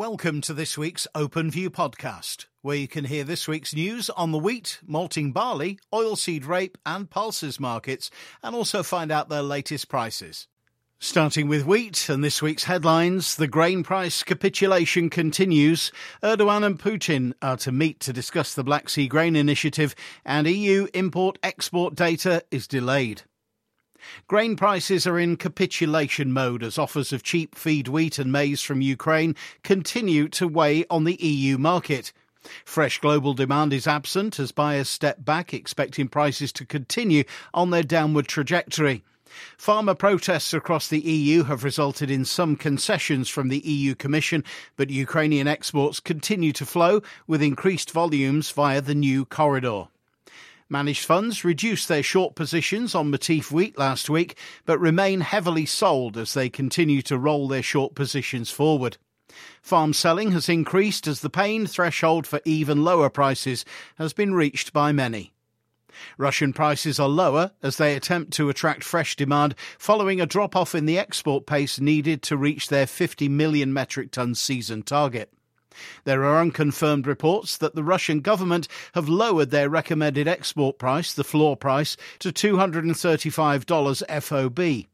Welcome to this week's Open View podcast, where you can hear this week's news on the wheat, malting barley, oilseed rape, and pulses markets, and also find out their latest prices. Starting with wheat and this week's headlines, the grain price capitulation continues. Erdogan and Putin are to meet to discuss the Black Sea Grain Initiative, and EU import export data is delayed. Grain prices are in capitulation mode as offers of cheap feed wheat and maize from Ukraine continue to weigh on the EU market. Fresh global demand is absent as buyers step back, expecting prices to continue on their downward trajectory. Farmer protests across the EU have resulted in some concessions from the EU Commission, but Ukrainian exports continue to flow with increased volumes via the new corridor. Managed funds reduced their short positions on Matif wheat last week, but remain heavily sold as they continue to roll their short positions forward. Farm selling has increased as the pain threshold for even lower prices has been reached by many. Russian prices are lower as they attempt to attract fresh demand following a drop off in the export pace needed to reach their 50 million metric ton season target. There are unconfirmed reports that the Russian government have lowered their recommended export price, the floor price, to $235 FOB.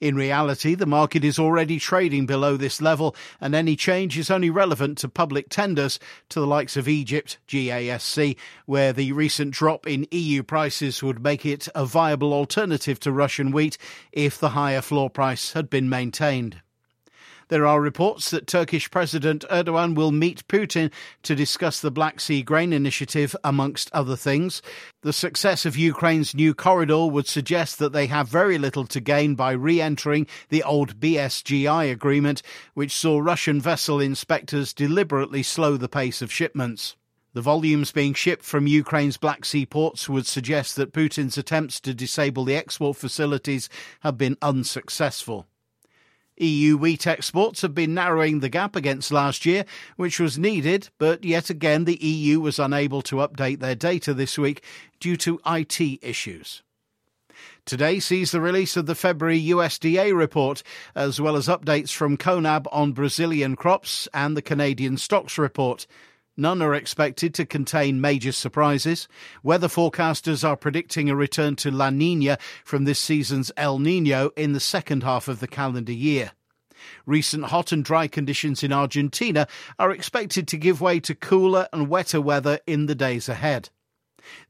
In reality, the market is already trading below this level, and any change is only relevant to public tenders to the likes of Egypt, GASC, where the recent drop in EU prices would make it a viable alternative to Russian wheat if the higher floor price had been maintained. There are reports that Turkish President Erdogan will meet Putin to discuss the Black Sea Grain Initiative, amongst other things. The success of Ukraine's new corridor would suggest that they have very little to gain by re entering the old BSGI agreement, which saw Russian vessel inspectors deliberately slow the pace of shipments. The volumes being shipped from Ukraine's Black Sea ports would suggest that Putin's attempts to disable the export facilities have been unsuccessful. EU wheat exports have been narrowing the gap against last year, which was needed, but yet again the EU was unable to update their data this week due to IT issues. Today sees the release of the February USDA report, as well as updates from CONAB on Brazilian crops and the Canadian stocks report. None are expected to contain major surprises. Weather forecasters are predicting a return to La Nina from this season's El Nino in the second half of the calendar year. Recent hot and dry conditions in Argentina are expected to give way to cooler and wetter weather in the days ahead.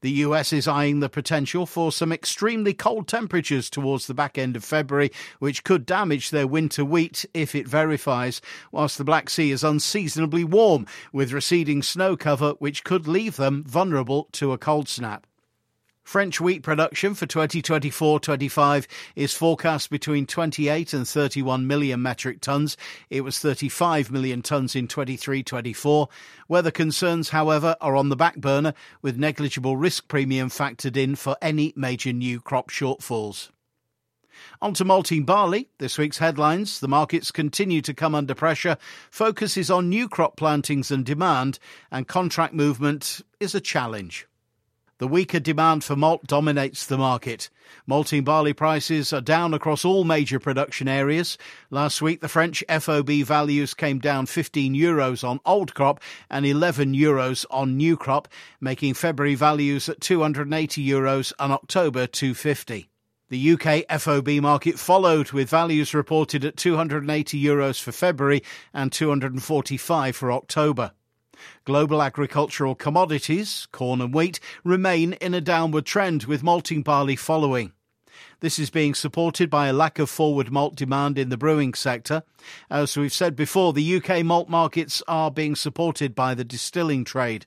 The US is eyeing the potential for some extremely cold temperatures towards the back end of February, which could damage their winter wheat if it verifies, whilst the Black Sea is unseasonably warm, with receding snow cover which could leave them vulnerable to a cold snap. French wheat production for 2024-25 is forecast between 28 and 31 million metric tons. It was 35 million tons in 23-24. Weather concerns, however, are on the back burner with negligible risk premium factored in for any major new crop shortfalls. On to malting barley. This week's headlines. The markets continue to come under pressure. Focus is on new crop plantings and demand, and contract movement is a challenge. The weaker demand for malt dominates the market. Malting barley prices are down across all major production areas. Last week, the French FOB values came down 15 euros on old crop and 11 euros on new crop, making February values at 280 euros and October 250. The UK FOB market followed with values reported at 280 euros for February and 245 for October. Global agricultural commodities, corn and wheat, remain in a downward trend with malting barley following. This is being supported by a lack of forward malt demand in the brewing sector. As we've said before, the UK malt markets are being supported by the distilling trade.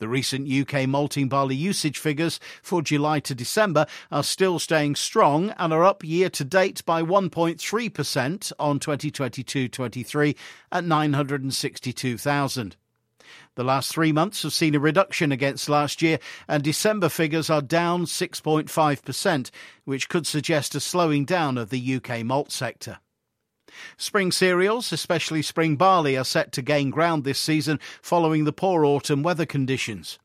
The recent UK malting barley usage figures for July to December are still staying strong and are up year to date by 1.3% on 2022 23 at 962,000. The last three months have seen a reduction against last year, and December figures are down 6.5%, which could suggest a slowing down of the UK malt sector. Spring cereals, especially spring barley, are set to gain ground this season following the poor autumn weather conditions.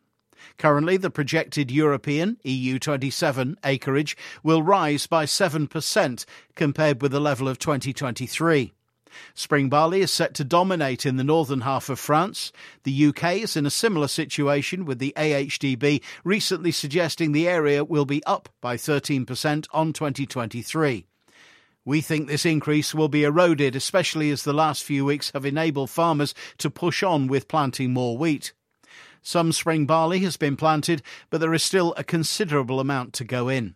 Currently, the projected European EU27 acreage will rise by 7% compared with the level of 2023. Spring barley is set to dominate in the northern half of France. The UK is in a similar situation with the AHDB recently suggesting the area will be up by 13% on 2023. We think this increase will be eroded, especially as the last few weeks have enabled farmers to push on with planting more wheat. Some spring barley has been planted, but there is still a considerable amount to go in.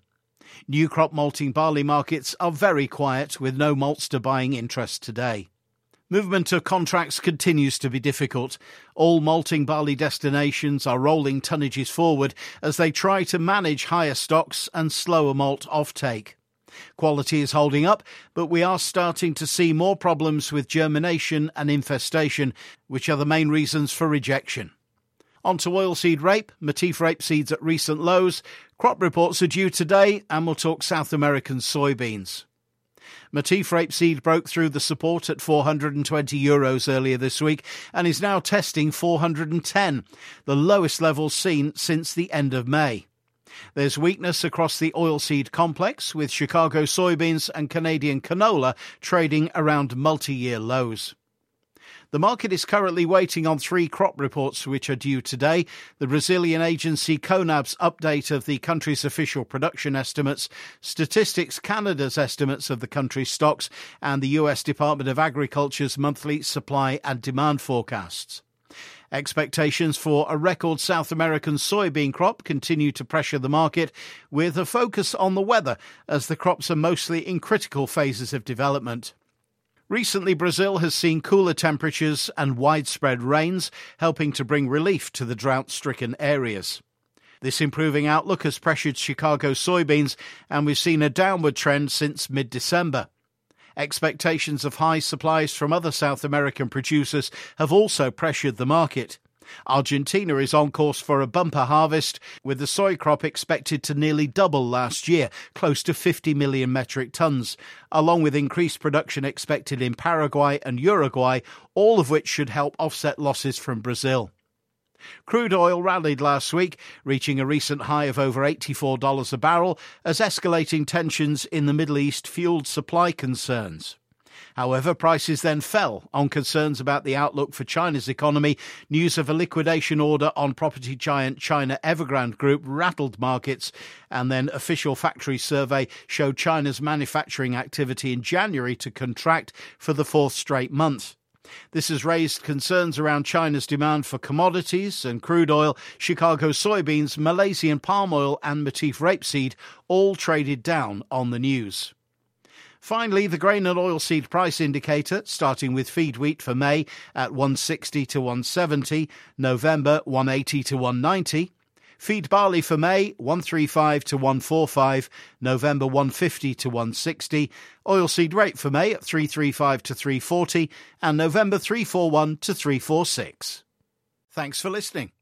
New crop malting barley markets are very quiet with no maltster buying interest today. Movement of contracts continues to be difficult. All malting barley destinations are rolling tonnages forward as they try to manage higher stocks and slower malt offtake. Quality is holding up, but we are starting to see more problems with germination and infestation, which are the main reasons for rejection. On to oilseed rape, Matif rape seeds at recent lows. Crop reports are due today, and we'll talk South American soybeans. Matif rapeseed broke through the support at 420 euros earlier this week and is now testing 410, the lowest level seen since the end of May. There's weakness across the oilseed complex, with Chicago soybeans and Canadian canola trading around multi year lows. The market is currently waiting on three crop reports which are due today. The Brazilian agency CONAB's update of the country's official production estimates, Statistics Canada's estimates of the country's stocks, and the US Department of Agriculture's monthly supply and demand forecasts. Expectations for a record South American soybean crop continue to pressure the market, with a focus on the weather as the crops are mostly in critical phases of development. Recently, Brazil has seen cooler temperatures and widespread rains, helping to bring relief to the drought stricken areas. This improving outlook has pressured Chicago soybeans, and we've seen a downward trend since mid December. Expectations of high supplies from other South American producers have also pressured the market. Argentina is on course for a bumper harvest, with the soy crop expected to nearly double last year, close to 50 million metric tons, along with increased production expected in Paraguay and Uruguay, all of which should help offset losses from Brazil. Crude oil rallied last week, reaching a recent high of over $84 a barrel as escalating tensions in the Middle East fueled supply concerns. However, prices then fell on concerns about the outlook for China's economy. News of a liquidation order on property giant China Evergrande Group rattled markets, and then official factory survey showed China's manufacturing activity in January to contract for the fourth straight month. This has raised concerns around China's demand for commodities and crude oil. Chicago soybeans, Malaysian palm oil, and Matif rapeseed all traded down on the news. Finally, the grain and oilseed price indicator, starting with feed wheat for May at 160 to 170, November 180 to 190, Feed barley for May 135 to 145, November 150 to 160, oilseed rape for May at 335 to 340, and November 341 to 346. Thanks for listening.